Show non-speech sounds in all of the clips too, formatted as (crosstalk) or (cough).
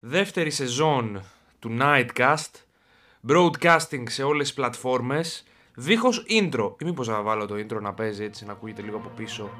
Δεύτερη σεζόν του Nightcast. Broadcasting σε όλες τις πλατφόρμες. Δίχως intro. Ή μήπως να βάλω το intro να παίζει έτσι να ακούγεται λίγο από πίσω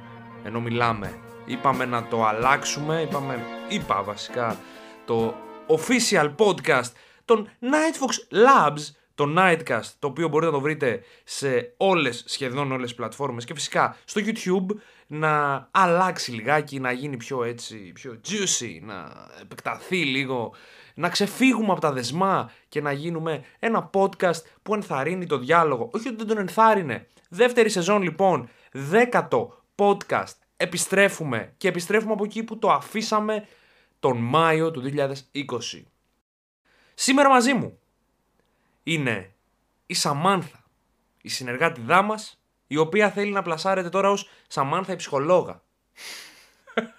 ενώ μιλάμε. Είπαμε να το αλλάξουμε. Είπαμε, είπα βασικά το official podcast των Nightfox Labs το Nightcast, το οποίο μπορείτε να το βρείτε σε όλες, σχεδόν όλες τις πλατφόρμες και φυσικά στο YouTube να αλλάξει λιγάκι, να γίνει πιο έτσι, πιο juicy, να επεκταθεί λίγο, να ξεφύγουμε από τα δεσμά και να γίνουμε ένα podcast που ενθαρρύνει το διάλογο. Όχι ότι δεν τον ενθάρρυνε. Δεύτερη σεζόν λοιπόν, δέκατο podcast. Επιστρέφουμε και επιστρέφουμε από εκεί που το αφήσαμε τον Μάιο του 2020. Σήμερα μαζί μου είναι η Σαμάνθα, η συνεργάτη μας, η οποία θέλει να πλασάρεται τώρα ως Σαμάνθα η ψυχολόγα.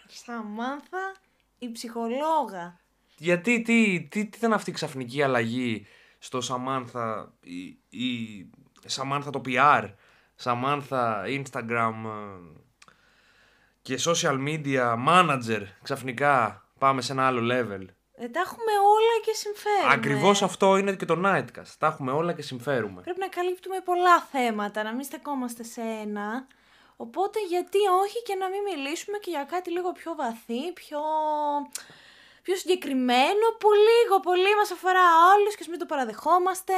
Σαμάνθα η ψυχολόγα. Γιατί, τι, τι, τι ήταν αυτή η ξαφνική αλλαγή στο Σαμάνθα, η, η Σαμάνθα το PR, Σαμάνθα Instagram ε, και social media manager, ξαφνικά πάμε σε ένα άλλο level. Ε, τα έχουμε όλα και συμφέρουμε. Ακριβώς αυτό είναι και το Nightcast. Τα έχουμε όλα και συμφέρουμε. Πρέπει να καλύπτουμε πολλά θέματα, να μην στεκόμαστε σε ένα. Οπότε γιατί όχι και να μην μιλήσουμε και για κάτι λίγο πιο βαθύ, πιο, πιο συγκεκριμένο, που λίγο πολύ μας αφορά όλους και ας μην το παραδεχόμαστε.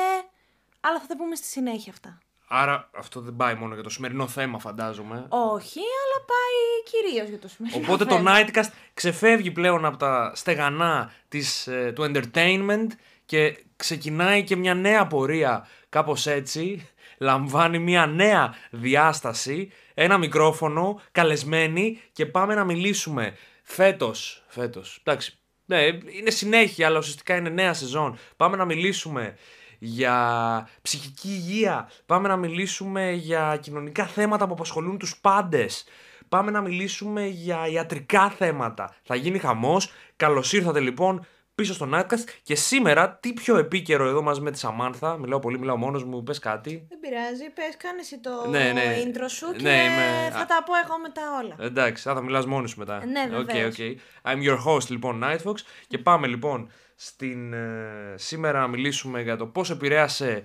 Αλλά θα τα πούμε στη συνέχεια αυτά. Άρα αυτό δεν πάει μόνο για το σημερινό θέμα, φαντάζομαι. Όχι, αλλά πάει κυρίως για το σημερινό Οπότε το θέμα. Nightcast ξεφεύγει πλέον από τα στεγανά της, ε, του entertainment και ξεκινάει και μια νέα πορεία κάπως έτσι. Λαμβάνει μια νέα διάσταση, ένα μικρόφωνο, καλεσμένοι και πάμε να μιλήσουμε φέτος, φέτος, εντάξει, ναι, είναι συνέχεια αλλά ουσιαστικά είναι νέα σεζόν. Πάμε να μιλήσουμε για ψυχική υγεία, πάμε να μιλήσουμε για κοινωνικά θέματα που απασχολούν τους πάντες, πάμε να μιλήσουμε για ιατρικά θέματα. Θα γίνει χαμός. Καλώς ήρθατε λοιπόν πίσω στο Nightcast και σήμερα τι πιο επίκαιρο εδώ μαζί με τη Σαμάνθα, μιλάω πολύ, μιλάω μόνος μου, πες κάτι. Δεν πειράζει, πες κάνε εσύ το Ναι, ναι. intro σου και Ναι, είμαι- θα α- τα πω εγώ μετά όλα. Εντάξει, θα, θα μιλάς μόνος σου μετά. Ναι, βεβαίως. Okay, okay. I'm your host λοιπόν, Nightfox και πάμε λοιπόν στην, ε, σήμερα να μιλήσουμε για το πώς επηρέασε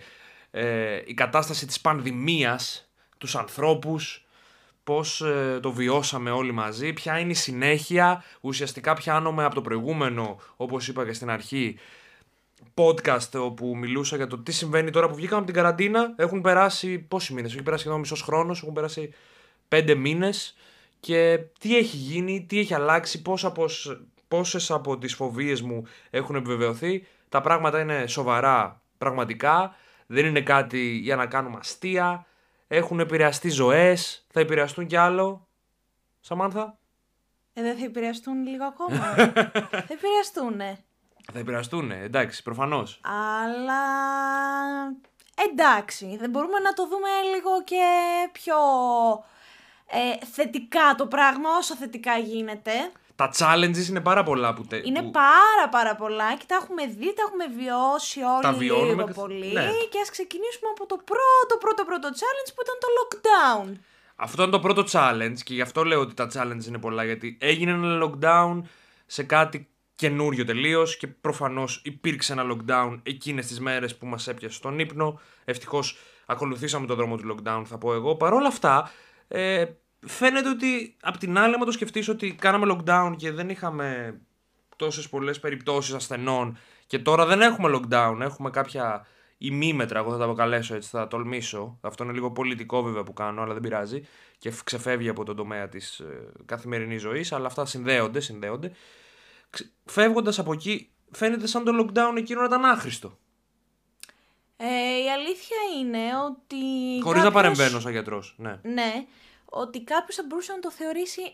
ε, η κατάσταση της πανδημίας τους ανθρώπους, πώς ε, το βιώσαμε όλοι μαζί, ποια είναι η συνέχεια, ουσιαστικά πιάνομαι από το προηγούμενο, όπως είπα και στην αρχή, podcast όπου μιλούσα για το τι συμβαίνει τώρα που βγήκαμε από την καραντίνα. Έχουν περάσει πόσοι μήνες, έχει περάσει σχεδόν μισός χρόνος, έχουν περάσει πέντε μήνες και τι έχει γίνει, τι έχει αλλάξει, πώς από, σ- πόσες από τις φοβίες μου έχουν επιβεβαιωθεί. Τα πράγματα είναι σοβαρά πραγματικά, δεν είναι κάτι για να κάνουμε αστεία, έχουν επηρεαστεί ζωές, θα επηρεαστούν κι άλλο. Σαμάνθα, Ε, δεν θα επηρεαστούν λίγο ακόμα. (laughs) θα επηρεαστούν, θα επηρεαστούν, εντάξει, προφανώς. Αλλά εντάξει, δεν μπορούμε να το δούμε λίγο και πιο ε, θετικά το πράγμα, όσο θετικά γίνεται. Τα challenges είναι πάρα πολλά που... τε- Είναι που- πάρα πάρα πολλά και τα έχουμε δει, τα έχουμε βιώσει όλοι Τα βιώνουμε λίγο και- πολύ. ναι. Και ας ξεκινήσουμε από το πρώτο πρώτο πρώτο challenge που ήταν το lockdown. Αυτό ήταν το πρώτο challenge και γι' αυτό λέω ότι τα challenge είναι πολλά γιατί έγινε ένα lockdown σε κάτι καινούριο τελείως και προφανώς υπήρξε ένα lockdown εκείνες τις μέρες που μας έπιασε στον ύπνο. Ευτυχώς ακολουθήσαμε τον δρόμο του lockdown, θα πω εγώ. Παρ' όλα αυτά, ε, φαίνεται ότι απ' την άλλη, άμα το σκεφτείς ότι κάναμε lockdown και δεν είχαμε τόσες πολλές περιπτώσεις ασθενών και τώρα δεν έχουμε lockdown, έχουμε κάποια ημίμετρα, εγώ θα τα αποκαλέσω έτσι, θα τολμήσω. Αυτό είναι λίγο πολιτικό βέβαια που κάνω, αλλά δεν πειράζει και φ- ξεφεύγει από τον τομέα της ε, καθημερινής ζωής, αλλά αυτά συνδέονται, συνδέονται. Φεύγοντας από εκεί, φαίνεται σαν το lockdown εκείνο να ήταν άχρηστο. Ε, η αλήθεια είναι ότι. Χωρίς να κάποιος- παρεμβαίνω σαν γιατρός. Ναι. Ναι, ότι κάποιος θα μπορούσε να το θεωρήσει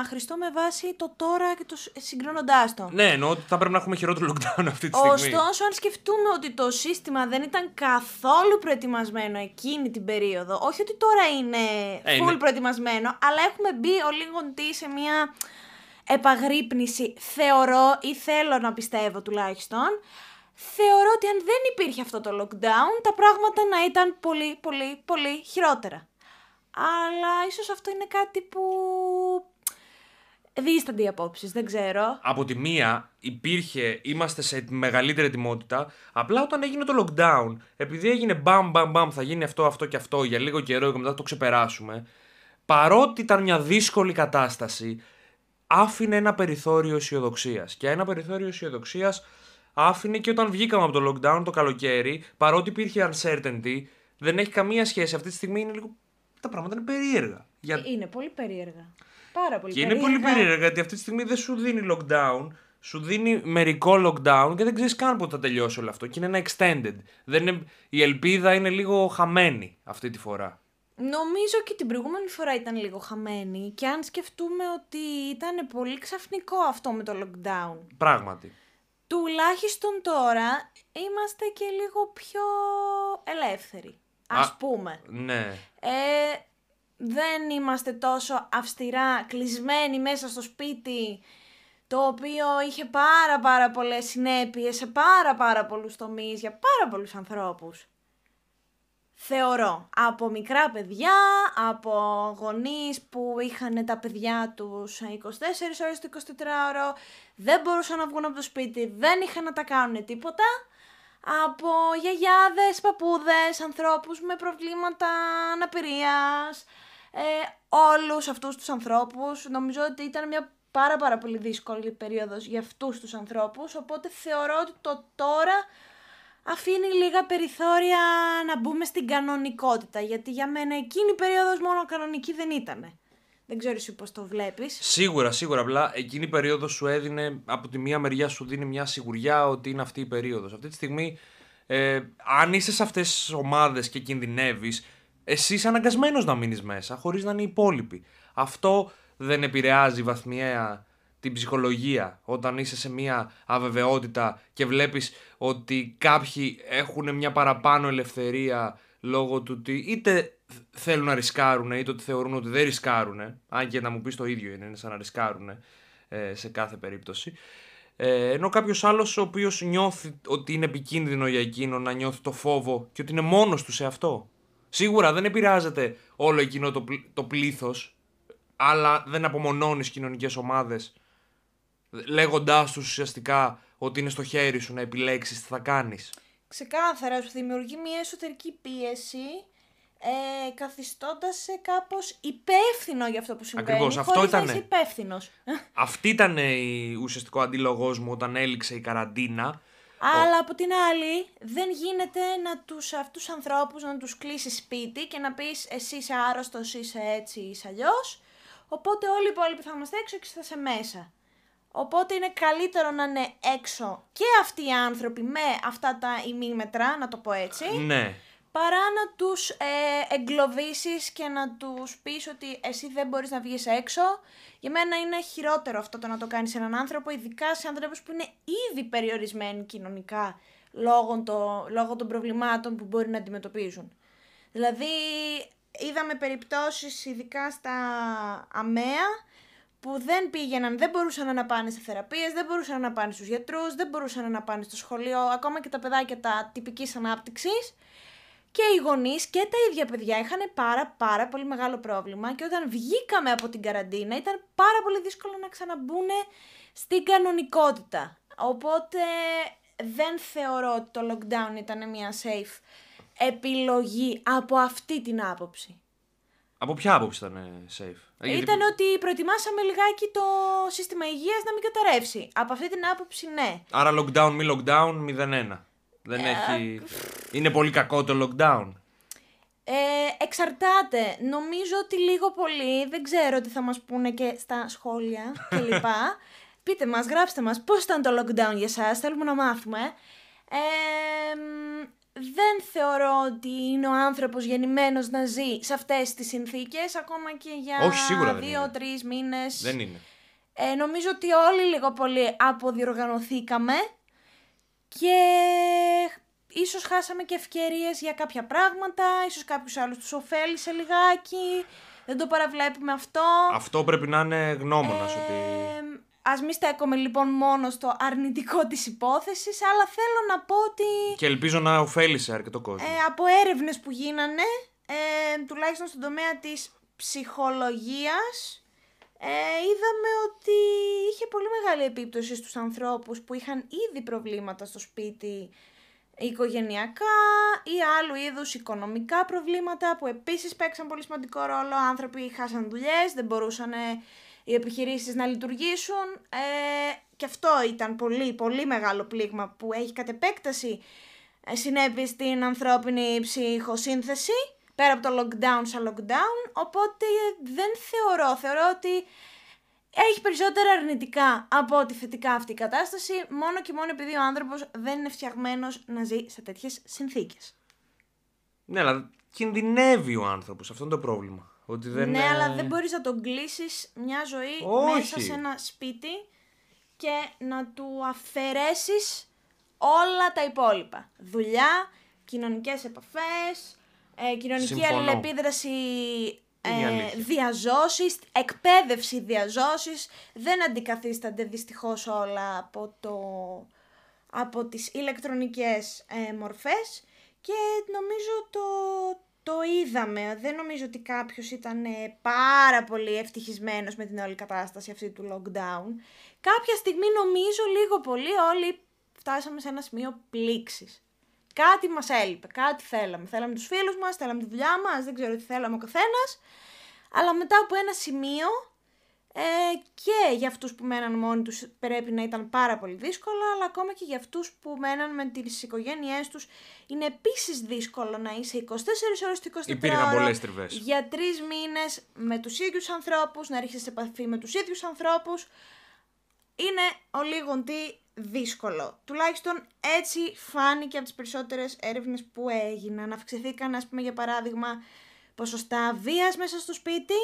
άχρηστο με βάση το τώρα και το σ- συγκρίνοντάς το. ναι, εννοώ ότι θα πρέπει να έχουμε χειρότερο lockdown αυτή τη στιγμή. Ωστόσο, αν σκεφτούμε ότι το σύστημα δεν ήταν καθόλου προετοιμασμένο εκείνη την περίοδο, όχι ότι τώρα είναι Ε, full είναι. προετοιμασμένο, αλλά έχουμε μπει ο λίγον τι σε μια επαγρύπνηση, θεωρώ ή θέλω να πιστεύω τουλάχιστον, θεωρώ ότι αν δεν υπήρχε αυτό το lockdown, τα πράγματα να ήταν πολύ, πολύ, πολύ χειρότερα. Αλλά ίσως αυτό είναι κάτι που δίστανται οι απόψεις, δεν ξέρω. Από τη μία υπήρχε, είμαστε σε μεγαλύτερη ετοιμότητα. Απλά όταν έγινε το lockdown, επειδή έγινε μπαμ μπαμ μπαμ, θα γίνει αυτό, αυτό και αυτό για λίγο καιρό και μετά θα το ξεπεράσουμε. Παρότι ήταν μια δύσκολη κατάσταση, άφηνε ένα περιθώριο αισιοδοξίας. Και ένα περιθώριο αισιοδοξίας άφηνε και όταν βγήκαμε από το lockdown το καλοκαίρι, παρότι υπήρχε uncertainty, δεν έχει καμία σχέση. Αυτή τη στιγμή είναι λίγο. Τα πράγματα είναι περίεργα. Για... Είναι πολύ περίεργα. Πάρα πολύ Και είναι περίεργα. πολύ περίεργα γιατί αυτή τη στιγμή δεν σου δίνει lockdown, σου δίνει μερικό lockdown και δεν ξέρεις καν πότε θα τελειώσει όλο αυτό. Και είναι ένα extended. Δεν είναι... Η ελπίδα είναι λίγο χαμένη αυτή τη φορά. Νομίζω και την προηγούμενη φορά ήταν λίγο χαμένη και αν σκεφτούμε ότι ήταν πολύ ξαφνικό αυτό με το lockdown. Πράγματι. Τουλάχιστον τώρα είμαστε και λίγο πιο ελεύθεροι. Ας Α, πούμε. Ναι. Ε, δεν είμαστε τόσο αυστηρά κλεισμένοι μέσα στο σπίτι το οποίο είχε πάρα πάρα πολλές συνέπειες σε πάρα πάρα πολλούς τομείς για πάρα πολλούς ανθρώπους. Θεωρώ, από μικρά παιδιά, από γονείς που είχαν τα παιδιά τους 24 ώρες το 24ωρο, δεν μπορούσαν να βγουν από το σπίτι, δεν είχαν να τα κάνουν τίποτα, από γιαγιάδες, παππούδες, ανθρώπους με προβλήματα αναπηρίας, ε, όλους αυτούς τους ανθρώπους. Νομίζω ότι ήταν μια πάρα πάρα πολύ δύσκολη περίοδος για αυτούς τους ανθρώπους, οπότε θεωρώ ότι το τώρα αφήνει λίγα περιθώρια να μπούμε στην κανονικότητα, γιατί για μένα εκείνη η περίοδος μόνο κανονική δεν ήταν. Δεν ξέρω εσύ πώς το βλέπεις. Σίγουρα, σίγουρα. Απλά εκείνη η περίοδος σου έδινε, από τη μία μεριά σου δίνει μια σιγουριά ότι είναι αυτή η περίοδος. Αυτή τη στιγμή, ε, αν είσαι σε αυτές τις ομάδες και κινδυνεύεις, εσύ είσαι αναγκασμένος να μείνεις μέσα, χωρίς να είναι οι υπόλοιποι. Αυτό δεν επηρεάζει βαθμιαία την ψυχολογία όταν είσαι σε μια αβεβαιότητα και βλέπεις ότι κάποιοι έχουν μια παραπάνω ελευθερία λόγω του ότι είτε θέλουν να ρισκάρουν είτε ότι θεωρούν ότι δεν ρισκάρουν αν και να μου πεις το ίδιο είναι, είναι σαν να ρισκάρουν ε, σε κάθε περίπτωση ε, ενώ κάποιος άλλος ο οποίος νιώθει ότι είναι επικίνδυνο για εκείνο να νιώθει το φόβο και ότι είναι μόνος του σε αυτό. Σίγουρα δεν επηρεάζεται όλο εκείνο το, πλ- το πλήθος, αλλά δεν απομονώνεις κοινωνικές ομάδες λέγοντάς τους ουσιαστικά ότι είναι στο χέρι σου να επιλέξεις τι θα κάνεις. Ξεκάθαρα σου δημιουργεί μια εσωτερική πίεση ε, καθιστώντας σε κάπως υπεύθυνο για αυτό που συμβαίνει Ακριβώς, αυτό χωρίς να ήτανε. είσαι υπεύθυνος. (laughs) Αυτή ήταν η ουσιαστικό αντίλογός μου όταν έληξε η καραντίνα. Αλλά από την άλλη δεν γίνεται να τους αυτούς ανθρώπους να τους κλείσεις σπίτι και να πεις εσύ είσαι άρρωστος, είσαι έτσι, είσαι αλλιώς. Οπότε όλοι οι υπόλοιποι θα είμαστε έξω και εσύ θα είσαι μέσα. Οπότε είναι καλύτερο να είναι έξω και αυτοί οι άνθρωποι με αυτά τα ημίμετρα, να το πω έτσι, Ναι. παρά να τους ε, εγκλωβίσεις και να τους πεις ότι εσύ δεν μπορείς να βγεις έξω. Για μένα είναι χειρότερο αυτό το να το κάνεις σε έναν άνθρωπο, ειδικά σε ανθρώπους που είναι ήδη περιορισμένοι κοινωνικά λόγω, το, λόγω των προβλημάτων που μπορεί να αντιμετωπίζουν. Δηλαδή, είδαμε περιπτώσεις ειδικά στα ΑΜΕΑ που δεν πήγαιναν, δεν μπορούσαν να πάνε σε θεραπείες, δεν μπορούσαν να πάνε στους γιατρούς, δεν μπορούσαν να πάνε στο σχολείο, ακόμα και τα παιδάκια τα τυπικής ανάπτυξης. Και οι γονείς και τα ίδια παιδιά είχαν πάρα πάρα πολύ μεγάλο πρόβλημα και όταν βγήκαμε από την καραντίνα ήταν πάρα πολύ δύσκολο να ξαναμπούν στην κανονικότητα. Οπότε δεν θεωρώ ότι το lockdown ήταν μια safe επιλογή από αυτή την άποψη. Από ποια άποψη ήταν ε, safe; Ε, γιατί- Ήταν ότι προετοιμάσαμε λιγάκι το σύστημα υγείας να μην καταρρεύσει. Από αυτή την άποψη ναι. Άρα lockdown μη lockdown 0-1. Δεν έχει... Είναι πολύ κακό το lockdown. Ε, εξαρτάται. Νομίζω ότι λίγο πολύ, δεν ξέρω τι θα μας πούνε και στα σχόλια (laughs) κλπ. Πείτε μας, γράψτε μας πώς ήταν το lockdown για σας, θέλουμε να μάθουμε. Ε, μ, δεν θεωρώ ότι είναι ο άνθρωπος γεννημένος να ζει σε αυτές τις συνθήκες, ακόμα και για Όχι, σίγουρα δεν είναι. δύο-τρεις μήνες. Δεν είναι. Ε, νομίζω ότι όλοι λίγο πολύ αποδιοργανωθήκαμε και ίσως χάσαμε και ευκαιρίες για κάποια πράγματα, ίσως κάποιους άλλους τους ωφέλησε λιγάκι, δεν το παραβλέπουμε αυτό. Αυτό πρέπει να είναι γνώμονας ότι... Ε, ας μην στέκομαι λοιπόν μόνο στο αρνητικό της υπόθεσης, αλλά θέλω να πω ότι Και ελπίζω να ωφέλησε αρκετό κόσμο. ε, από έρευνες που γίνανε, ε, τουλάχιστον στον τομέα της ψυχολογίας, ε, είδαμε ότι είχε πολύ μεγάλη επίπτωση στους ανθρώπους που είχαν ήδη προβλήματα στο σπίτι οικογενειακά ή άλλου είδους οικονομικά προβλήματα που επίσης παίξαν πολύ σημαντικό ρόλο. Άνθρωποι χάσαν δουλειές, δεν μπορούσαν οι επιχειρήσεις να λειτουργήσουν ε, και αυτό ήταν πολύ πολύ μεγάλο πλήγμα που έχει κατ' επέκταση ε, συνέβη στην ανθρώπινη ψυχοσύνθεση πέρα από το lockdown σαν lockdown οπότε δεν θεωρώ, θεωρώ ότι έχει περισσότερα αρνητικά από ότι θετικά αυτή η κατάσταση, μόνο και μόνο επειδή ο άνθρωπος δεν είναι φτιαγμένος να ζει σε τέτοιες συνθήκες. Ναι, αλλά κινδυνεύει ο άνθρωπος. Αυτό είναι το πρόβλημα. Ότι δεν ναι, αλλά δεν μπορείς να τον κλείσεις μια ζωή μέσα σε ένα σπίτι και να του αφαιρέσεις όλα τα υπόλοιπα. Δουλειά, κοινωνικές επαφές, ε, κοινωνική αλληλεπίδραση ε, διαζώσεις, εκπαίδευση διαζώσεις, δεν αντικαθίστανται δυστυχώς όλα από, το, από τις ηλεκτρονικές ε, μορφές. Και νομίζω το, το είδαμε. Δεν νομίζω ότι κάποιος ήταν ε, πάρα πολύ ευτυχισμένος με την όλη κατάσταση αυτή του lockdown. Κάποια στιγμή νομίζω λίγο πολύ όλοι φτάσαμε σε ένα σημείο πλήξης. Κάτι μας έλειπε, κάτι θέλαμε. Θέλαμε τους φίλους μας, θέλαμε τη δουλειά μας, δεν ξέρω τι θέλαμε ο καθένας. Αλλά μετά από ένα σημείο ε, και για αυτούς που μέναν μόνοι τους πρέπει να ήταν πάρα πολύ δύσκολο, αλλά ακόμα και για αυτούς που μέναν με τις οικογένειές τους είναι επίσης δύσκολο να είσαι 24 ώρες το 24 Υπήρχαν πολλές τριβές. για τρεις μήνες με τους ίδιους ανθρώπους, να ρίχνεις σε επαφή με τους ίδιους ανθρώπους. Είναι ο λίγον τι δύσκολο. Τουλάχιστον έτσι φάνηκε από τις περισσότερες έρευνες που έγιναν. Αυξηθήκαν, ας πούμε, για παράδειγμα, ποσοστά βίας μέσα στο σπίτι,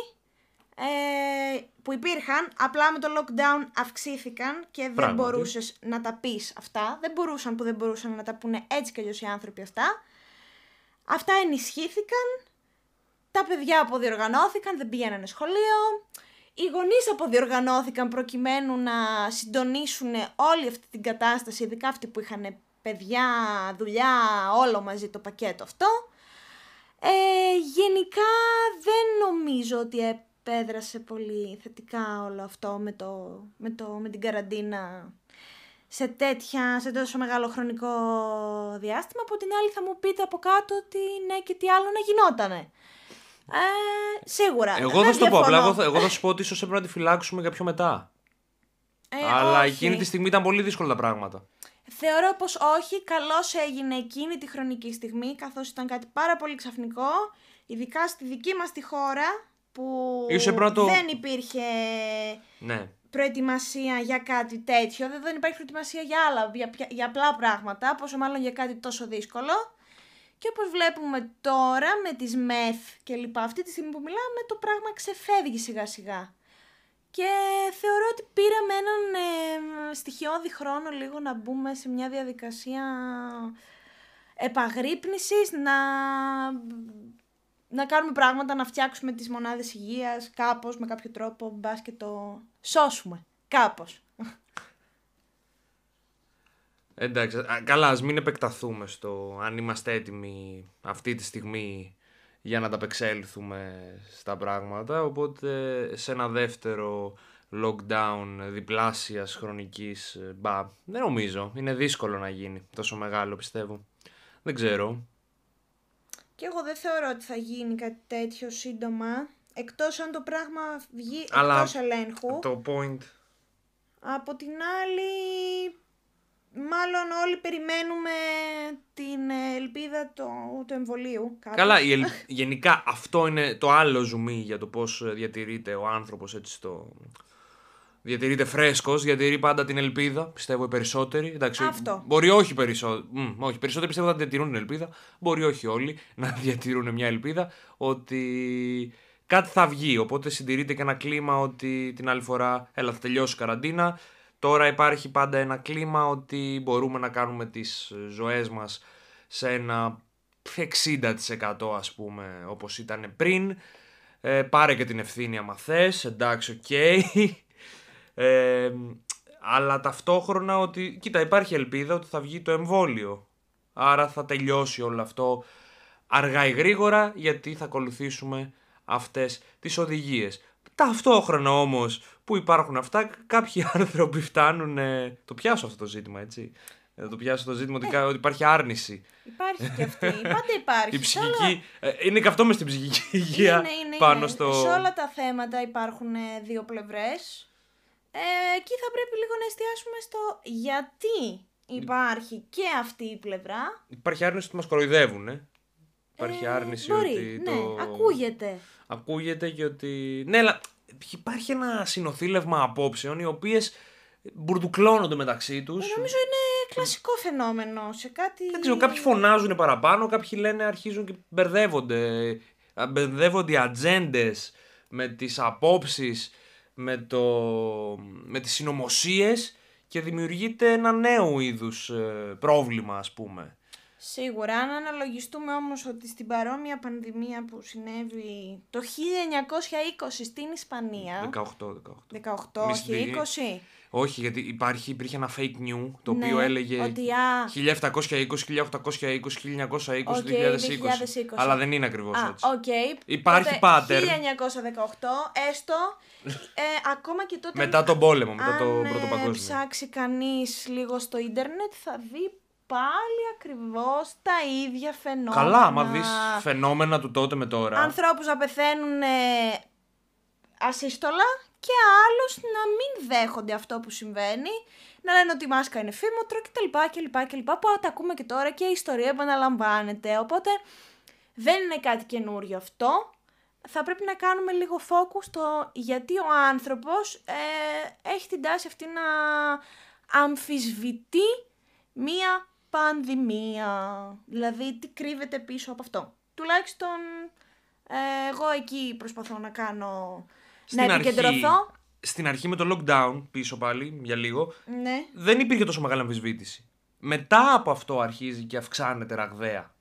ε, που υπήρχαν, απλά με το lockdown αυξήθηκαν και δεν μπορούσες να τα πεις αυτά. Δεν μπορούσαν που δεν μπορούσαν να τα πούνε έτσι κι αλλιώς οι άνθρωποι αυτά. Αυτά ενισχύθηκαν, τα παιδιά αποδιοργανώθηκαν, δεν πήγαιναν σχολείο, οι γονείς αποδιοργανώθηκαν προκειμένου να συντονίσουν όλη αυτή την κατάσταση, ειδικά αυτοί που είχαν παιδιά, δουλειά, όλο μαζί το πακέτο αυτό. Ε, γενικά δεν νομίζω ότι επέδρασε πολύ θετικά όλο αυτό με, το, με, το, με την καραντίνα σε, τέτοια, σε τόσο μεγάλο χρονικό διάστημα. Από την άλλη θα μου πείτε από κάτω ότι ναι και τι άλλο να γινότανε. Ε, σίγουρα. Εγώ θα σου το πω απλά. Εγώ θα, εγώ θα σου πω ότι ίσως έπρεπε να τη φυλάξουμε για πιο μετά. Ε, Αλλά όχι. εκείνη τη στιγμή ήταν πολύ δύσκολα τα πράγματα. Θεωρώ πως όχι, καλώς έγινε εκείνη τη χρονική στιγμή, καθώς ήταν κάτι πάρα πολύ ξαφνικό, ειδικά στη δική μας τη χώρα, που δεν υπήρχε ναι. προετοιμασία για κάτι τέτοιο, δεν υπάρχει προετοιμασία για άλλα, για, για απλά πράγματα, πόσο μάλλον για κάτι τόσο δύσκολο. Και όπως βλέπουμε τώρα με τις μεθ και λοιπά, αυτή τη στιγμή που μιλάμε, το πράγμα ξεφεύγει σιγά σιγά. Και θεωρώ ότι πήραμε έναν ε, στοιχειώδη χρόνο λίγο να μπούμε σε μια διαδικασία επαγρύπνησης, να, να κάνουμε πράγματα, να φτιάξουμε τις μονάδες υγείας κάπως, με κάποιο τρόπο, μπας και το σώσουμε, κάπως. Εντάξει, καλά, ας μην επεκταθούμε στο αν είμαστε έτοιμοι αυτή τη στιγμή για να τα απεξέλθουμε στα πράγματα, οπότε σε ένα δεύτερο lockdown διπλάσιας χρονικής, μπα, δεν νομίζω, είναι δύσκολο να γίνει τόσο μεγάλο πιστεύω. Δεν ξέρω. Και εγώ δεν θεωρώ ότι θα γίνει κάτι τέτοιο σύντομα, εκτός αν το πράγμα βγει Αλλά εκτός ελέγχου. το point... Από την άλλη, μάλλον όλοι περιμένουμε την ελπίδα του, του εμβολίου. Καλά, η (laughs) γενικά αυτό είναι το άλλο ζουμί για το πώς διατηρείται ο άνθρωπος έτσι το... Διατηρείται φρέσκος, διατηρεί πάντα την ελπίδα, πιστεύω οι περισσότεροι. Εντάξει, Αυτό. Μπορεί όχι περισσότεροι. όχι, περισσότεροι πιστεύω ότι διατηρούν την ελπίδα. Μπορεί όχι όλοι (laughs) να διατηρούν μια ελπίδα ότι κάτι θα βγει. Οπότε συντηρείται και ένα κλίμα ότι την άλλη φορά, έλα, θα τελειώσει η καραντίνα. Τώρα υπάρχει πάντα ένα κλίμα ότι μπορούμε να κάνουμε τις ζωές μας σε ένα 60% ας πούμε όπως ήταν πριν. Ε, πάρε και την ευθύνη άμα θες, εντάξει οκ. (laughs) Ε, αλλά ταυτόχρονα ότι, κοίτα υπάρχει ελπίδα ότι θα βγει το εμβόλιο. Άρα θα τελειώσει όλο αυτό αργά ή γρήγορα γιατί θα ακολουθήσουμε αυτές τις οδηγίες. Ταυτόχρονα όμως που υπάρχουν αυτά, κάποιοι (laughs) άνθρωποι φτάνουν. ε, το πιάσω αυτό το ζήτημα, έτσι. Ε, το πιάσω το ζήτημα ότι, κα- ότι υπάρχει άρνηση. Υπάρχει και αυτή. (laughs) Πάντα υπάρχει. Η Σε όλα- ψυχική. ε, είναι και αυτό μες στην ψυχική υγεία Είναι, είναι, πάνω είναι. στο. Σε όλα τα θέματα υπάρχουν ε, δύο πλευρές. Ε, εκεί θα πρέπει λίγο να εστιάσουμε στο γιατί υπάρχει και αυτή η πλευρά. Υπάρχει άρνηση ότι μας κοροϊδεύουν. Ε. Υπάρχει Ε, άρνηση μπορεί, ότι. ναι, το... ακούγεται. Ακούγεται και ότι. Ναι, αλλά υπάρχει ένα συνοθήλευμα απόψεων οι οποίες μπουρδουκλώνονται μεταξύ τους. Ε, νομίζω είναι κλασικό φαινόμενο σε κάτι... Δεν ξέρω, κάποιοι φωνάζουν παραπάνω, κάποιοι λένε αρχίζουν και μπερδεύονται. Α, Μπερδεύονται οι ατζέντες με τις απόψεις, με, το... με τις συνωμοσίες και δημιουργείται ένα νέο είδους ε, πρόβλημα ας πούμε. Σίγουρα, αν αναλογιστούμε όμως ότι στην παρόμοια πανδημία που συνέβη το 1920 στην Ισπανία... 18, 18. 18, Μη όχι σβήνει. 20. Όχι, γιατί υπάρχει, υπήρχε ένα fake news το Ναι, οποίο έλεγε ότι, α, 1720, 1820, 1920, Οκ, 2020. 2020. Αλλά δεν είναι ακριβώς Α, έτσι. οκ. Υπάρχει Τότε, pattern. 1918, έστω, ε, ακόμα και τότε... Μετά τον πόλεμο, μετά το αν, πρώτο ε, παγκόσμιο. ψάξει κανείς λίγο στο ίντερνετ, θα δει πάλι ακριβώς τα ίδια φαινόμενα. Καλά, άμα δεις φαινόμενα του τότε με τώρα. Ανθρώπους να πεθαίνουν ε, ασύστολα και άλλους να μην δέχονται αυτό που συμβαίνει, να λένε ότι η μάσκα είναι φήμοτρο κτλ. κλπ, κλπ που τα ακούμε και τώρα και η ιστορία επαναλαμβάνεται. Οπότε δεν είναι κάτι καινούριο αυτό. Θα πρέπει να κάνουμε λίγο focus στο γιατί ο άνθρωπος ε, έχει την τάση αυτή να αμφισβητεί μία πανδημία. Δηλαδή τι κρύβεται πίσω από αυτό. Τουλάχιστον ε, εγώ εκεί προσπαθώ να κάνω... να επικεντρωθώ. στην αρχή με το lockdown, πίσω πάλι, για λίγο, Ναι. δεν υπήρχε τόσο μεγάλη αμφισβήτηση. Μετά από αυτό αρχίζει και αυξάνεται ραγδαία.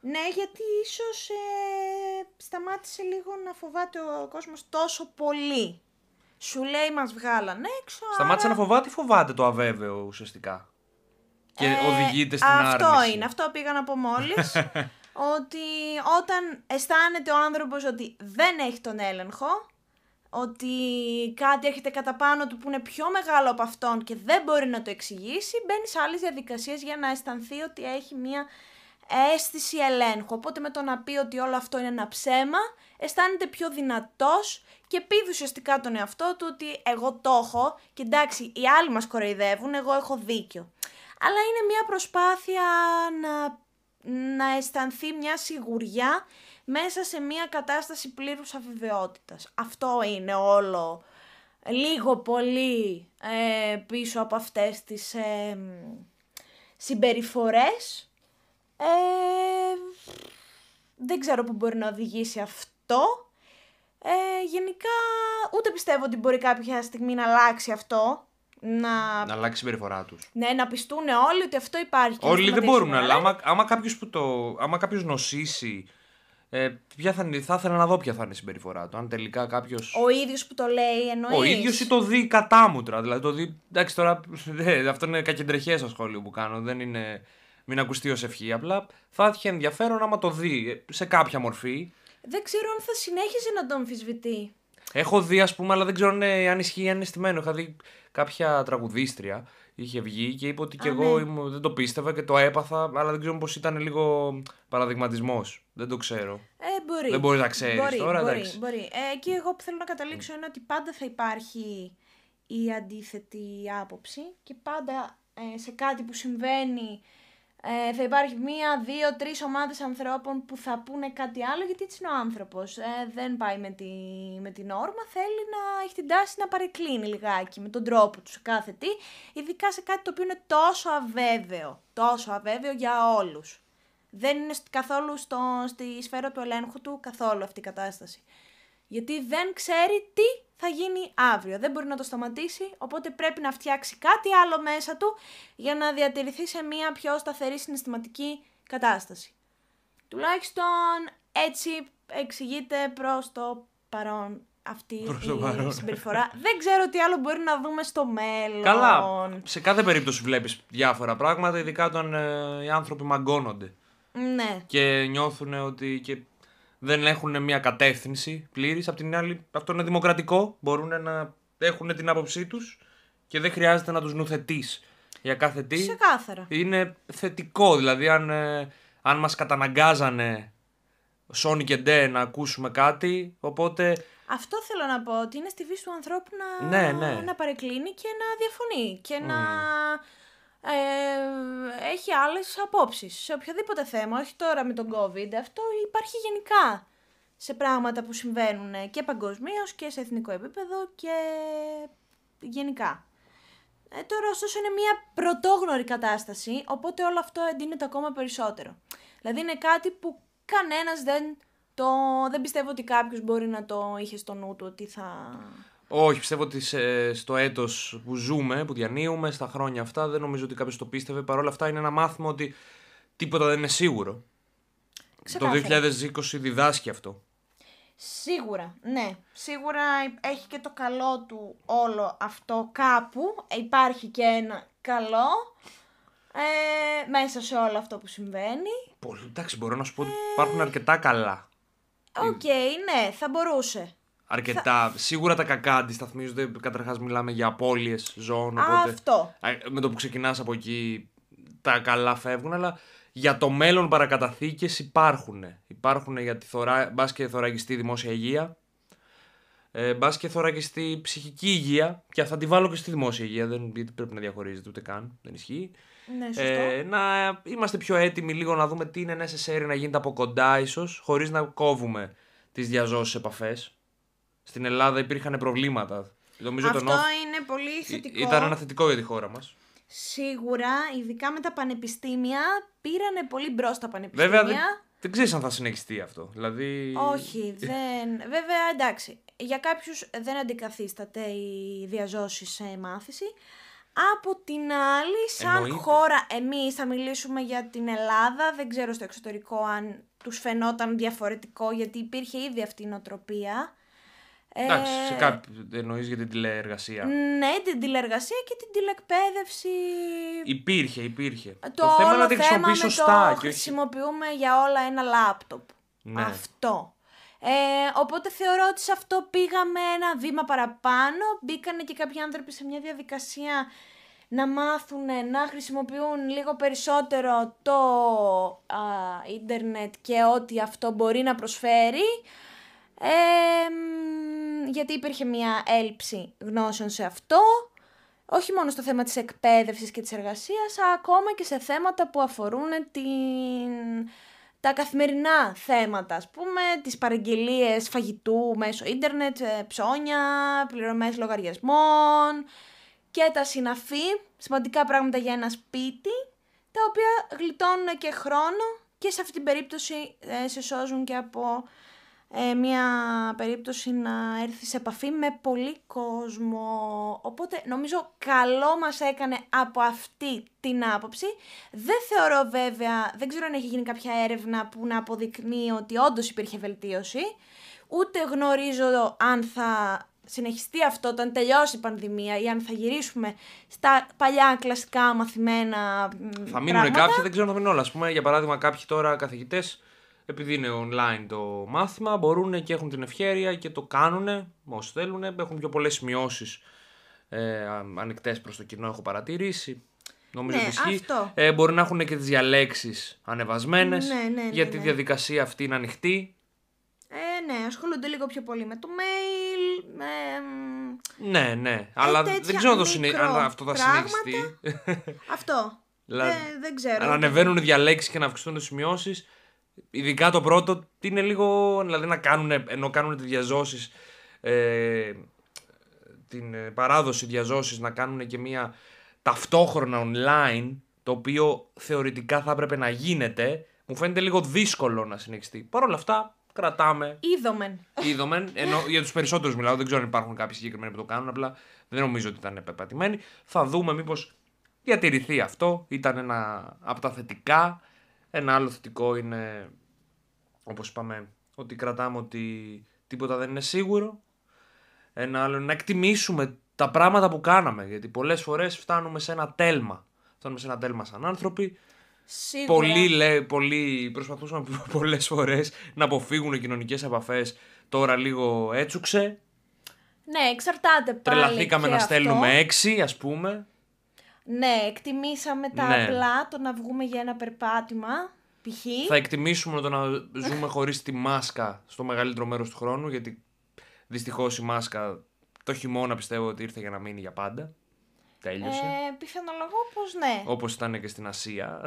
Ναι, γιατί ίσως ε, σταμάτησε λίγο να φοβάται ο κόσμος τόσο πολύ. Σου λέει μας βγάλανε έξω, Σταμάτησε άρα... να φοβάται ή φοβάται το αβέβαιο ουσιαστικά; Και Ε, οδηγείται στην αυτό άρνηση. είναι, αυτό πήγα να πω μόλις. (laughs) ότι όταν αισθάνεται ο άνθρωπος ότι δεν έχει τον έλεγχο, ότι κάτι έρχεται κατά πάνω του που είναι πιο μεγάλο από αυτόν και δεν μπορεί να το εξηγήσει, μπαίνει σε άλλες διαδικασίες για να αισθανθεί ότι έχει μία αίσθηση ελέγχου. Οπότε με το να πει ότι όλο αυτό είναι ένα ψέμα, αισθάνεται πιο δυνατός και πείθει ουσιαστικά τον εαυτό του ότι εγώ το έχω και εντάξει οι άλλοι μας κοροϊδεύουν, εγώ έχω δίκιο. Αλλά είναι μια προσπάθεια να, να αισθανθεί μια σιγουριά μέσα σε μια κατάσταση πλήρους αβεβαιότητας. Αυτό είναι όλο λίγο πολύ ε, πίσω από αυτές τις ε, συμπεριφορές. Ε, δεν ξέρω που μπορεί να οδηγήσει αυτό. Ε, γενικά ούτε πιστεύω ότι μπορεί κάποια στιγμή να αλλάξει αυτό. Να, Να αλλάξει η συμπεριφορά τους. ναι, να πιστούν όλοι ότι αυτό υπάρχει. και να Όλοι δεν σταματήσουν, μπορούν, αλλά άμα, άμα κάποιος το. Άμα κάποιος νοσήσει. Ε, ποια θα, είναι- θα ήθελα να δω ποια θα είναι η συμπεριφορά του. Αν τελικά κάποιο. Ο ίδιος που το λέει εννοείς; Ο ίδιος ή το δει κατάμουτρα. Δηλαδή το δει. Εντάξει τώρα. δε, αυτό είναι κακεντρεχές στο σχόλιο που κάνω. Δεν είναι. Μην ακουστεί ως ευχή. Απλά θα είχε ενδιαφέρον άμα το δει ε, σε κάποια μορφή. Δεν ξέρω αν θα συνέχιζε να το αμφισβητεί. Έχω δει, ας πούμε, αλλά δεν ξέρω αν, ε, αν ισχύει, αν είναι στημένο. Είχα δει κάποια τραγουδίστρια. Είχε βγει και είπε ότι και Α, εγώ ναι. ήμουν- δεν το πίστευα και το έπαθα, αλλά δεν ξέρω πώς ήταν λίγο παραδειγματισμός. Δεν το ξέρω. Ε, μπορεί. Δεν μπορείς να ξέρεις μπορεί, τώρα, μπορεί, εντάξει. Μπορεί. Ε, εκεί εγώ που θέλω να καταλήξω είναι ότι πάντα θα υπάρχει η αντίθετη άποψη και πάντα ε, σε κάτι που συμβαίνει ε, θα υπάρχει μία, δύο, τρεις ομάδες ανθρώπων που θα πούνε κάτι άλλο γιατί έτσι είναι ο άνθρωπος. Ε, δεν πάει με, τη, με την όρμα, θέλει να έχει την τάση να παρεκκλίνει λιγάκι με τον τρόπο του σε κάθε τι, ειδικά σε κάτι το οποίο είναι τόσο αβέβαιο, τόσο αβέβαιο για όλους. Δεν είναι σ- καθόλου στο, στη σφαίρα του ελέγχου του καθόλου αυτή η κατάσταση. Γιατί δεν ξέρει τι θα γίνει αύριο. Δεν μπορεί να το σταματήσει, οπότε πρέπει να φτιάξει κάτι άλλο μέσα του για να διατηρηθεί σε μια πιο σταθερή συναισθηματική κατάσταση. Τουλάχιστον έτσι εξηγείται προς το παρόν αυτή Προς το η παρόν. συμπεριφορά. δεν ξέρω τι άλλο μπορεί να δούμε στο μέλλον. Καλά. Σε κάθε περίπτωση βλέπεις διάφορα πράγματα, ειδικά όταν ε, οι άνθρωποι μαγκώνονται. Ναι. Και νιώθουν ότι. Και δεν έχουν μια κατεύθυνση πλήρης. Απ' την άλλη, αυτό είναι δημοκρατικό. Μπορούν να έχουν την άποψή τους και δεν χρειάζεται να τους νουθετείς για κάθε τι. Ξεκάθαρα. Είναι θετικό. Δηλαδή, αν, ε, αν μας καταναγκάζανε Sony και Ντε να ακούσουμε κάτι, οπότε Αυτό θέλω να πω, ότι είναι στη βίση του ανθρώπου να, Ναι, ναι. να παρεκκλίνει και να διαφωνεί και να ε, έχει άλλες απόψεις σε οποιοδήποτε θέμα, όχι τώρα με τον COVID, αυτό υπάρχει γενικά σε πράγματα που συμβαίνουν και παγκοσμίως και σε εθνικό επίπεδο και γενικά. Ε, τώρα ωστόσο είναι μια πρωτόγνωρη κατάσταση, οπότε όλο αυτό εντείνεται ακόμα περισσότερο. Δηλαδή είναι κάτι που κανένας δεν, το, δεν πιστεύω ότι κάποιος μπορεί να το είχε στο νου του ότι θα... Όχι, πιστεύω ότι σε- στο έτος που ζούμε, που διανύουμε, στα χρόνια αυτά, δεν νομίζω ότι κάποιος το πίστευε. Παρ' όλα αυτά είναι ένα μάθημα ότι τίποτα δεν είναι σίγουρο. Ξεκάθαρα. Το 2020 διδάσκει αυτό. Σίγουρα, ναι. Σίγουρα έχει και το καλό του όλο αυτό κάπου. Υπάρχει και ένα καλό ε, μέσα σε όλο αυτό που συμβαίνει. Πολύ, εντάξει, μπορώ να σου πω ότι υπάρχουν αρκετά καλά. Οκ, ναι, θα μπορούσε. Αρκετά. Σίγουρα τα κακά αντισταθμίζονται. Καταρχάς, μιλάμε για απώλειες ζώων. Οπότε, Αυτό. Α, με το που ξεκινάς από εκεί, τα καλά φεύγουν. Αλλά για το μέλλον παρακαταθήκες υπάρχουν. Υπάρχουν για τη θωρά... μπας και θωρακιστεί δημόσια υγεία. Ε, μπας και θωρακιστεί ψυχική υγεία. Και θα τη βάλω και στη δημόσια υγεία. Δεν, γιατί πρέπει να διαχωρίζεται ούτε καν. Δεν ισχύει. Ναι, σωστό. Ε, να είμαστε πιο έτοιμοι λίγο να δούμε τι είναι necessary να γίνεται από κοντά ίσως, χωρίς να κόβουμε τις διαζώσεις επαφές. Στην Ελλάδα υπήρχαν προβλήματα. Νομίζω Αυτό το νο- είναι πολύ θετικό. ήταν ένα θετικό για τη χώρα μας. Σίγουρα, ειδικά με τα πανεπιστήμια, πήρανε πολύ μπρος τα πανεπιστήμια. Βέβαια δεν, δεν ξέρεις αν θα συνεχιστεί αυτό. Δηλαδή... Όχι, δεν. Βέβαια, εντάξει. Για κάποιους δεν αντικαθίσταται η διαζώση σε μάθηση. Από την άλλη, σαν Εννοείται. χώρα, εμείς θα μιλήσουμε για την Ελλάδα. Δεν ξέρω στο εξωτερικό αν τους φαινόταν διαφορετικό, γιατί υπήρχε ήδη αυτή η νοοτροπία. Εντάξει, Ε, σε κάποιο εννοείς για την τηλεεργασία. Ναι, την τηλεργασία και την τηλεκπαίδευση. Υπήρχε, υπήρχε. Το, θέμα όλο είναι να τη θέμα χρησιμοποιείς με σωστά. το και όχι... χρησιμοποιούμε για όλα ένα λάπτοπ. Ναι. Αυτό. Ε, οπότε θεωρώ ότι σε αυτό πήγαμε ένα βήμα παραπάνω. Μπήκανε και κάποιοι άνθρωποι σε μια διαδικασία να μάθουν να χρησιμοποιούν λίγο περισσότερο το α, ίντερνετ και ό,τι αυτό μπορεί να προσφέρει. Ε, μ, γιατί υπήρχε μια έλλειψη γνώσεων σε αυτό. Όχι μόνο στο θέμα της εκπαίδευσης και της εργασίας, αλλά ακόμα και σε θέματα που αφορούν την... τα καθημερινά θέματα, ας πούμε, τις παραγγελίες φαγητού μέσω ίντερνετ, ε, ψώνια, πληρωμές λογαριασμών και τα συναφή, σημαντικά πράγματα για ένα σπίτι, τα οποία γλιτώνουν και χρόνο και σε αυτή την περίπτωση ε, σε σώζουν και από ε, μια περίπτωση να έρθει σε επαφή με πολύ κόσμο. Οπότε νομίζω καλό μας έκανε από αυτή την άποψη. Δεν θεωρώ βέβαια, δεν ξέρω αν έχει γίνει κάποια έρευνα που να αποδεικνύει ότι όντως υπήρχε βελτίωση. Ούτε γνωρίζω αν θα συνεχιστεί αυτό όταν τελειώσει η πανδημία ή αν θα γυρίσουμε στα παλιά κλασικά μαθημένα μ, Θα μείνουν πράγματα. κάποιοι, δεν ξέρω αν θα μείνουν όλα. Α πούμε, για παράδειγμα, κάποιοι τώρα καθηγητές, επειδή είναι online το μάθημα, μπορούν και έχουν την ευχαίρεια και το κάνουν όσοι θέλουν. Έχουν πιο πολλές σημειώσεις ε, ανοιχτές προς το κοινό, έχω παρατηρήσει. Νομίζω Ναι, ότι ισχύει. αυτό. Ε, μπορεί να έχουν και τις διαλέξεις ανεβασμένες. Ναι, ναι, ναι, γιατί η ναι. διαδικασία αυτή είναι ανοιχτή. Ε, ναι, ασχολούνται λίγο πιο πολύ με το mail, με... μ, Ναι, ναι. Αλλά τέτοια δεν ξέρω αν, το συνε- μικρό αν αυτό θα πράγματα. συνεχιστεί. (laughs) Αυτό. Δηλαδή, δεν, δεν ξέρω. Αν ανεβαίνουν οι διαλέξεις και να αυξηθούν τις σημειώσεις, ειδικά το πρώτο, είναι λίγο. Δηλαδή να κάνουν, ενώ κάνουν τη διαζώσεις, ε, την ε, παράδοση διαζώσεις, να κάνουν και μία ταυτόχρονα online, το οποίο θεωρητικά θα έπρεπε να γίνεται, μου φαίνεται λίγο δύσκολο να συνεχιστεί. Παρ' όλα αυτά, κρατάμε Είδομεν. είδομεν. Ενώ για τους περισσότερους μιλάω, δεν ξέρω αν υπάρχουν κάποιοι συγκεκριμένοι που το κάνουν. Απλά δεν νομίζω ότι ήταν πεπατημένοι. Θα δούμε μήπως διατηρηθεί αυτό. Ήταν ένα από τα θετικά. Ένα άλλο θετικό είναι, όπως είπαμε, ότι κρατάμε ότι τίποτα δεν είναι σίγουρο. Ένα άλλο είναι να εκτιμήσουμε τα πράγματα που κάναμε. Γιατί πολλές φορές φτάνουμε σε ένα τέλμα. Φτάνουμε σε ένα τέλμα σαν άνθρωποι Σίγουρα. Πολλοί, λέ, πολλοί προσπαθούσαν (laughs) πολλές φορές να αποφύγουν κοινωνικές επαφές. Τώρα λίγο έτσουξε. Ναι, εξαρτάται πάλι Τρελαθήκαμε και να αυτό. στέλνουμε έξι, ας πούμε. Ναι, εκτιμήσαμε τα Ναι. απλά, το να βγούμε για ένα περπάτημα, π.χ. Θα εκτιμήσουμε το να ζούμε χωρίς τη μάσκα στο μεγαλύτερο μέρος του χρόνου. Γιατί δυστυχώς η μάσκα το χειμώνα πιστεύω ότι ήρθε για να μείνει για πάντα. Τέλειωσε. Ε, πιθανολογώ πως ναι. Όπως ήταν και στην Ασία.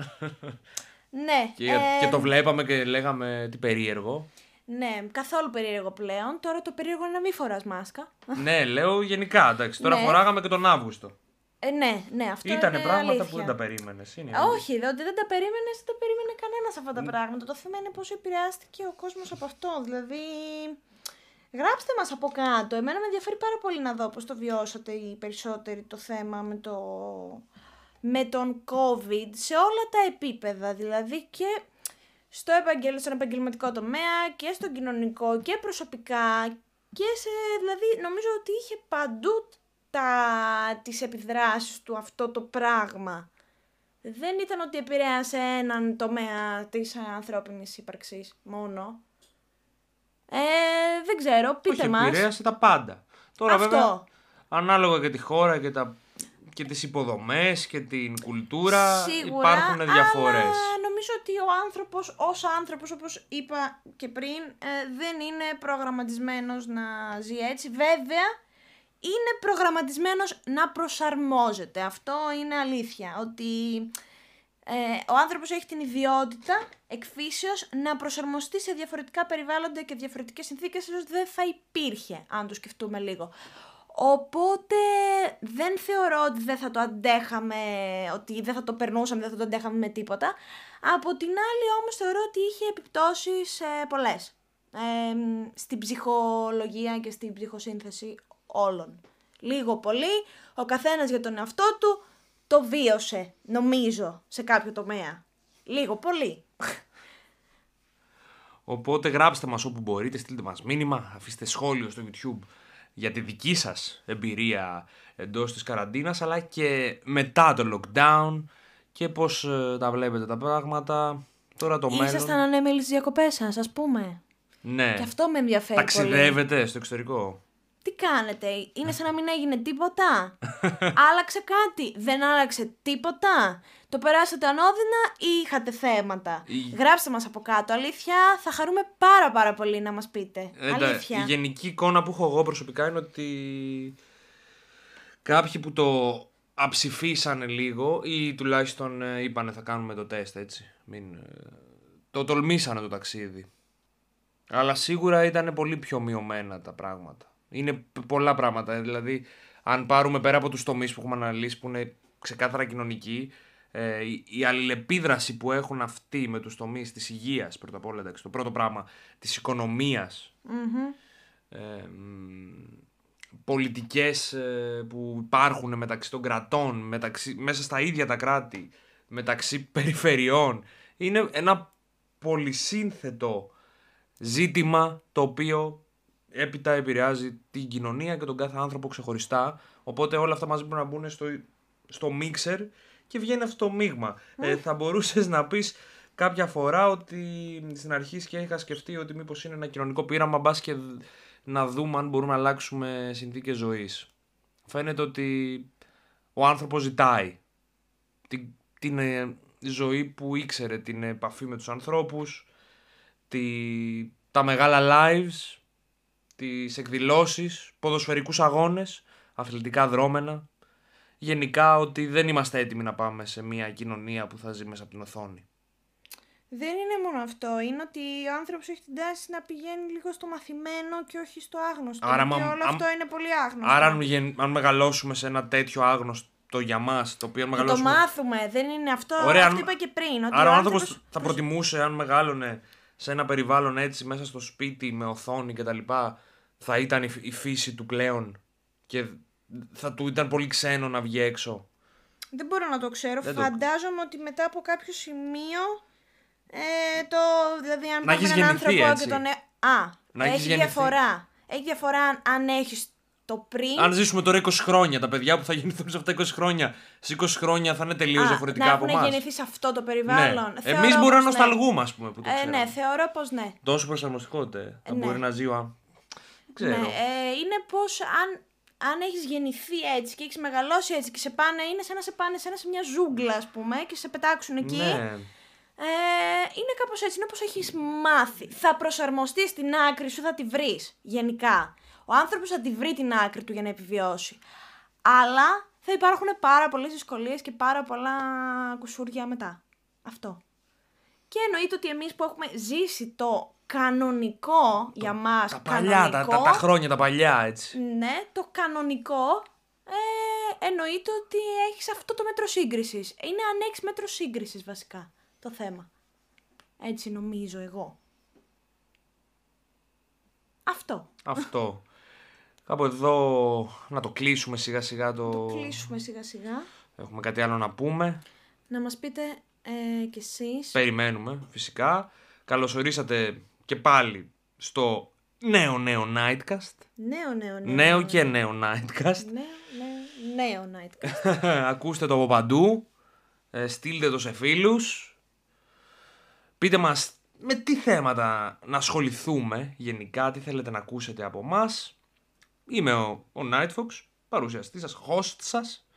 Ναι, και, ε, και το βλέπαμε και λέγαμε τι περίεργο. ναι, καθόλου περίεργο πλέον. Τώρα το περίεργο είναι να μην φοράς μάσκα. ναι, λέω γενικά. Εντάξει, τώρα Ναι. φοράγαμε και τον Αύγουστο. Ε, ναι, ναι, αυτό Ήτανε είναι πράγματα αλήθεια. που δεν τα περίμενες. Είναι η Ε, αλήθεια. Όχι, δε, ότι δεν τα περίμενες, δεν τα περίμενε κανένας αυτά τα πράγματα. Το θέμα είναι πόσο επηρεάστηκε ο κόσμος από αυτό. Δηλαδή, γράψτε μας από κάτω. Εμένα με ενδιαφέρει πάρα πολύ να δω πώς το βιώσατε οι περισσότεροι το θέμα με, το... με τον COVID σε όλα τα επίπεδα. Δηλαδή και στο επαγγέλ, στον επαγγελματικό τομέα και στον κοινωνικό και προσωπικά και σε, δηλαδή νομίζω ότι είχε παντού τα, τις επιδράσεις του αυτό το πράγμα. Δεν ήταν ότι επηρέασε έναν τομέα της ανθρώπινης ύπαρξης μόνο. Ε, δεν ξέρω, πείτε Όχι, μας. επηρέασε τα πάντα. Τώρα Αυτό. βέβαια, ανάλογα και τη χώρα και, τα... και τις υποδομές και την κουλτούρα Σίγουρα, υπάρχουν διαφορές. Αλλά νομίζω ότι ο άνθρωπος ως άνθρωπος, όπως είπα και πριν, ε, δεν είναι προγραμματισμένος να ζει έτσι. Βέβαια, είναι προγραμματισμένος να προσαρμόζεται. Αυτό είναι αλήθεια. Ότι ε, ο άνθρωπος έχει την ιδιότητα εκφύσεως να προσαρμοστεί σε διαφορετικά περιβάλλοντα και διαφορετικές συνθήκες, ίσως δεν θα υπήρχε, αν το σκεφτούμε λίγο. Οπότε δεν θεωρώ ότι δεν θα το αντέχαμε, ότι δεν θα το περνούσαμε, δεν θα το αντέχαμε με τίποτα. Από την άλλη όμως θεωρώ ότι είχε επιπτώσεις ε, πολλές. Ε, στην ψυχολογία και στην ψυχοσύνθεση όλων. Λίγο πολύ, ο καθένας για τον εαυτό του το βίωσε, νομίζω, σε κάποιο τομέα. Λίγο πολύ. Οπότε γράψτε μας όπου μπορείτε, στείλτε μας μήνυμα, αφήστε σχόλιο στο YouTube για τη δική σας εμπειρία εντός της καραντίνας αλλά και μετά το lockdown και πώς ε, τα βλέπετε τα πράγματα. Τώρα το μέλλον. Ήσασταν ανέμελοι στις διακοπές σας, ας πούμε. Ναι. Και αυτό με ενδιαφέρει πολύ. Ταξιδεύετε στο εξωτερικό; Τι κάνετε, είναι σαν να μην έγινε τίποτα; (laughs) Άλλαξε κάτι, δεν άλλαξε τίποτα; Το περάσατε ανώδυνα ή είχατε θέματα; Η- Γράψτε μας από κάτω, αλήθεια, θα χαρούμε πάρα πάρα πολύ να μας πείτε. Ε, τα- αλήθεια. Η γενική εικόνα που έχω εγώ προσωπικά είναι ότι κάποιοι που το αψηφίσανε λίγο ή τουλάχιστον ε, είπανε θα κάνουμε το τεστ έτσι. Μην, ε, το τολμήσανε το ταξίδι. Αλλά σίγουρα ήταν πολύ πιο μειωμένα τα πράγματα. Είναι π- πολλά πράγματα. ε, Δηλαδή, αν πάρουμε πέρα από τους τομείς που έχουμε αναλύσει που είναι ξεκάθαρα κοινωνικοί, ε, η, η αλληλεπίδραση που έχουν αυτοί με τους τομείς της υγείας, πρώτα απ' όλα, εντάξει, το πρώτο πράγμα, της οικονομίας, Μμμ. ε, μ, πολιτικές ε, που υπάρχουν μεταξύ των κρατών, μεταξύ, μέσα στα ίδια τα κράτη, μεταξύ περιφερειών. Είναι ένα πολυσύνθετο ζήτημα το οποίο έπειτα επηρεάζει την κοινωνία και τον κάθε άνθρωπο ξεχωριστά. Οπότε όλα αυτά μαζί πρέπει να μπουν στο, στο μίξερ και βγαίνει αυτό το μείγμα. Ε, θα μπορούσες να πεις κάποια φορά ότι στην αρχή και είχα σκεφτεί ότι μήπως είναι ένα κοινωνικό πείραμα μπας και δ- να δούμε αν μπορούμε να αλλάξουμε συνθήκες ζωής. Φαίνεται ότι ο άνθρωπος ζητάει την, την ε, ζωή που ήξερε, την επαφή με τους ανθρώπους, τη, τα μεγάλα lives, τις εκδηλώσεις, ποδοσφαιρικούς αγώνες, αθλητικά δρόμενα. Γενικά ότι δεν είμαστε έτοιμοι να πάμε σε μια κοινωνία που θα ζει μέσα από την οθόνη. Δεν είναι μόνο αυτό. Είναι ότι ο άνθρωπος έχει την τάση να πηγαίνει λίγο στο μαθημένο και όχι στο άγνωστο. Άρα, γιατί μα- όλο αν- αυτό είναι πολύ άγνωστο. Άρα αν, γεν- αν μεγαλώσουμε σε ένα τέτοιο άγνωστο για μας, το οποίο αν Θα το μεγαλώσουμε... μάθουμε. Δεν είναι αυτό. Ωραία, αυτό αν- είπα και πριν. Ότι Άρα ο άνθρωπος άνθρωπος θα προτιμούσε αν μεγάλωνε σε ένα περιβάλλον έτσι μέσα στο σπίτι με οθόνη και τα λοιπά θα ήταν η, φ- η φύση του πλέον και θα του ήταν πολύ ξένο να βγει έξω. Δεν μπορώ να το ξέρω. Δεν το- Φαντάζομαι ότι μετά από κάποιο σημείο. Ε, το, δηλαδή, αν Να πάρουμε έχεις έναν γεννηθεί, άνθρωπο έτσι. και τον. ε- Α, Να έχεις έχει γεννηθεί. διαφορά. Έχει διαφορά αν, αν έχεις το πριν. Αν ζήσουμε τώρα 20 χρόνια, τα παιδιά που θα γεννηθούν σε αυτά 20 χρόνια, σε 20 χρόνια θα είναι τελείως Α, διαφορετικά να από έχουν εμάς. γεννηθεί σε αυτό το περιβάλλον. Ναι. Θεωρώ Εμείς μπορούμε να πως ναι. νοσταλγούμε, ας πούμε, που το Ε, ξέρουμε. ναι, θεωρώ πως ναι. Τόσο προσαρμοστικότητα. Θα Ναι. μπορεί να ζει ο. Ά- Δεν ξέρω. Ναι, ε, είναι πως αν, αν έχεις γεννηθεί έτσι και έχεις μεγαλώσει έτσι και σε πάνε, είναι σαν να σε πάνε σε, ένα, σε μια ζούγκλα, ας πούμε, και σε πετάξουν εκεί. Ναι. Ε, είναι κάπως έτσι, είναι όπως έχεις μάθει. Θα προσαρμοστείς στην άκρη σου, θα τη βρεις, γενικά. Ο άνθρωπος θα τη βρει την άκρη του για να επιβιώσει. Αλλά θα υπάρχουν πάρα πολλές δυσκολίες και πάρα πολλά κουσούρια μετά. Αυτό. Και εννοείται ότι εμείς που έχουμε ζήσει το κανονικό για μας, Τα παλιά, τα, κανονικό, τα, τα χρόνια, τα παλιά, έτσι. ναι, το κανονικό ε, εννοείται ότι έχεις αυτό το μέτρο σύγκρισης. Είναι αν έχεις μέτρο σύγκρισης βασικά το θέμα. Έτσι νομίζω εγώ. Αυτό. Αυτό. Κάπου εδώ να το κλείσουμε σιγά σιγά το... Το κλείσουμε σιγά σιγά. Έχουμε κάτι άλλο να πούμε. Να μας πείτε ε, κι εσείς. Περιμένουμε φυσικά. Καλωσορίσατε και πάλι στο νέο νέο Nightcast. Νέο, νέο, νέο. Νέο και νέο Nightcast. Νέο, νέο, νέο Nightcast. (laughs) Ακούστε το από παντού. Ε, στείλτε το σε φίλους. Πείτε μας με τι θέματα να ασχοληθούμε γενικά, τι θέλετε να ακούσετε από μας. Είμαι ο, ο Nightfox, παρουσιαστής σας, host σας.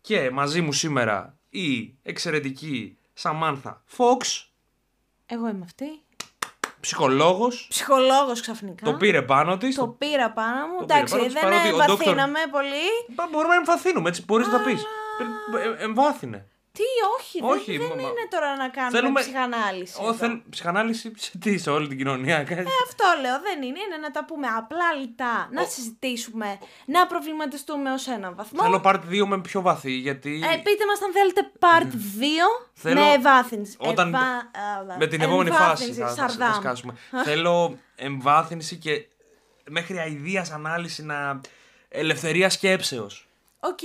Και μαζί μου σήμερα η εξαιρετική Σαμάνθα Fox, Εγώ είμαι αυτή. Ψυχολόγος, Ψυχολόγος ξαφνικά. το πήρε πάνω της. Το πήρα πάνω μου. Το πήρε Εντάξει, πάνω της, δεν παρότι ο εμβαθύναμε πολύ. Μπα, Μπορούμε να εμβαθύνουμε, έτσι μπορείς να τα πεις. Ε, ε, εμβάθυνε. Τι, όχι, Όχι, δεν, μα- δεν μα- είναι τώρα να κάνουμε Θέλουμε- ψυχανάλυση. Ω, εδώ. θέλ- Ψυχανάλυση σε τι, σε όλη την κοινωνία. κάτι. Ε, αυτό λέω, δεν είναι. Είναι να τα πούμε απλά λιτά, να συζητήσουμε, να προβληματιστούμε ως έναν βαθμό. Θέλω part 2 με πιο βαθύ, γιατί Ε, πείτε μας αν θέλετε part 2 Θέλω- με ευάθυνση. όταν- Ευα- α, με την επόμενη φάση εμβάθυνση, θα, θα, θα Σαρδάμ. σκάσουμε. Θέλω εμβάθυνση και μέχρι αηδίας ανάλυση να... Ελευθερίας σκέψεως. Οκ,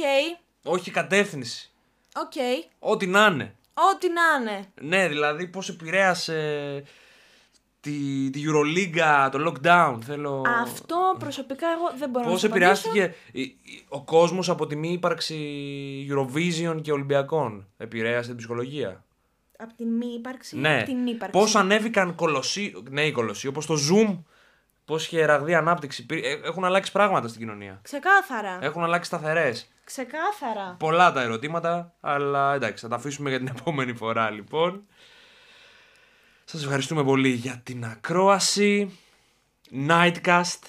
Όχι κατεύθυνση. Οκ. Ό,τι να είναι. Ό,τι να είναι. Ναι, δηλαδή πώς επηρέασε τη, τη Euroliga, το lockdown. Θέλω... Αυτό προσωπικά εγώ δεν μπορώ να Πώς σου απαντήσω. επηρεάστηκε η- η- ο κόσμος από τη μη ύπαρξη Eurovision και Ολυμπιακών; Επηρέασε την ψυχολογία; Από την μη ύπαρξη ή Ναι. από την ύπαρξη; Πώς ανέβηκαν κολοσσί... νέοι κολοσσοί, όπως το Zoom, πώς είχε ραγδαία ανάπτυξη. Πήρε- ε, Έχουν αλλάξει πράγματα στην κοινωνία. Ξεκάθαρα. Έχουν αλλάξει σταθερές. Ξεκάθαρα. Πολλά τα ερωτήματα, αλλά εντάξει, θα τα αφήσουμε για την (laughs) επόμενη φορά λοιπόν. Σας ευχαριστούμε πολύ για την ακρόαση. Nightcast.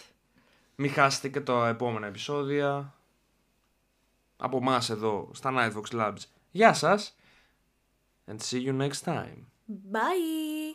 Μην χάσετε και τα επόμενα επεισόδια. Από εμάς εδώ στα Nightfox Labs. Γεια σας. And see you next time. Bye.